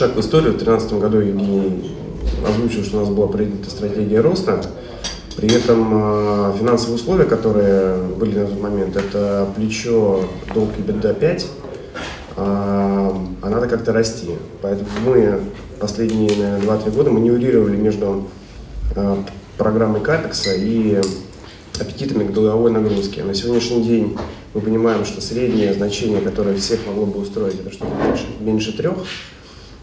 шаг в историю. В 2013 году Евгений озвучил, что у нас была принята стратегия роста. При этом э, финансовые условия, которые были на тот момент, это плечо, долг и беда 5, а надо как-то расти. Поэтому мы последние, наверное, 2-3 года маневрировали между э, программой капекса и аппетитами к долговой нагрузке. На сегодняшний день мы понимаем, что среднее значение, которое всех могло бы устроить, это что-то меньше, меньше трех.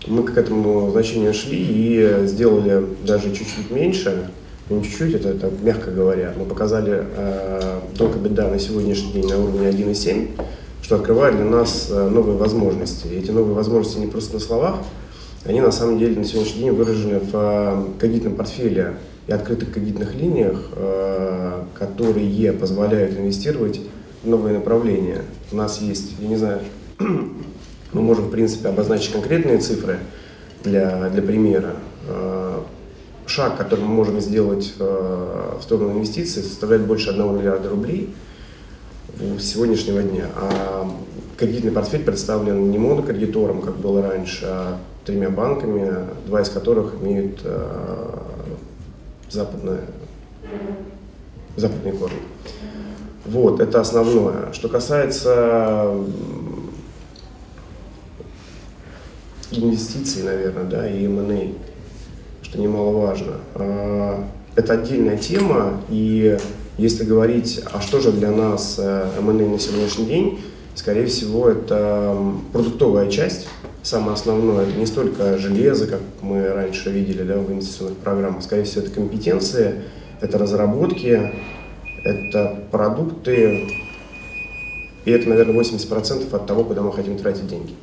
Мы к этому значению шли и сделали даже чуть-чуть меньше, не чуть-чуть, это, это мягко говоря. Мы показали э, долг беда на сегодняшний день на уровне 1,7, что открывает для нас э, новые возможности. И эти новые возможности не просто на словах, они на самом деле на сегодняшний день выражены в э, кредитном портфеле и открытых кредитных линиях, э, которые позволяют инвестировать в новые направления. У нас есть, я не знаю, мы можем, в принципе, обозначить конкретные цифры для, для примера. Э, шаг, который мы можем сделать в сторону инвестиций, составляет больше 1 миллиарда рублей с сегодняшнего дня. А кредитный портфель представлен не монокредитором, как было раньше, а тремя банками, два из которых имеют западные, западные корни. Вот, это основное. Что касается инвестиций, наверное, да, и M&A, что немаловажно. А, это отдельная тема, и если говорить, а что же для нас M&A на сегодняшний день, скорее всего, это продуктовая часть, самое основное, это не столько железо, как мы раньше видели да, в инвестиционных программах, скорее всего, это компетенции, это разработки, это продукты, и это, наверное, 80% от того, куда мы хотим тратить деньги.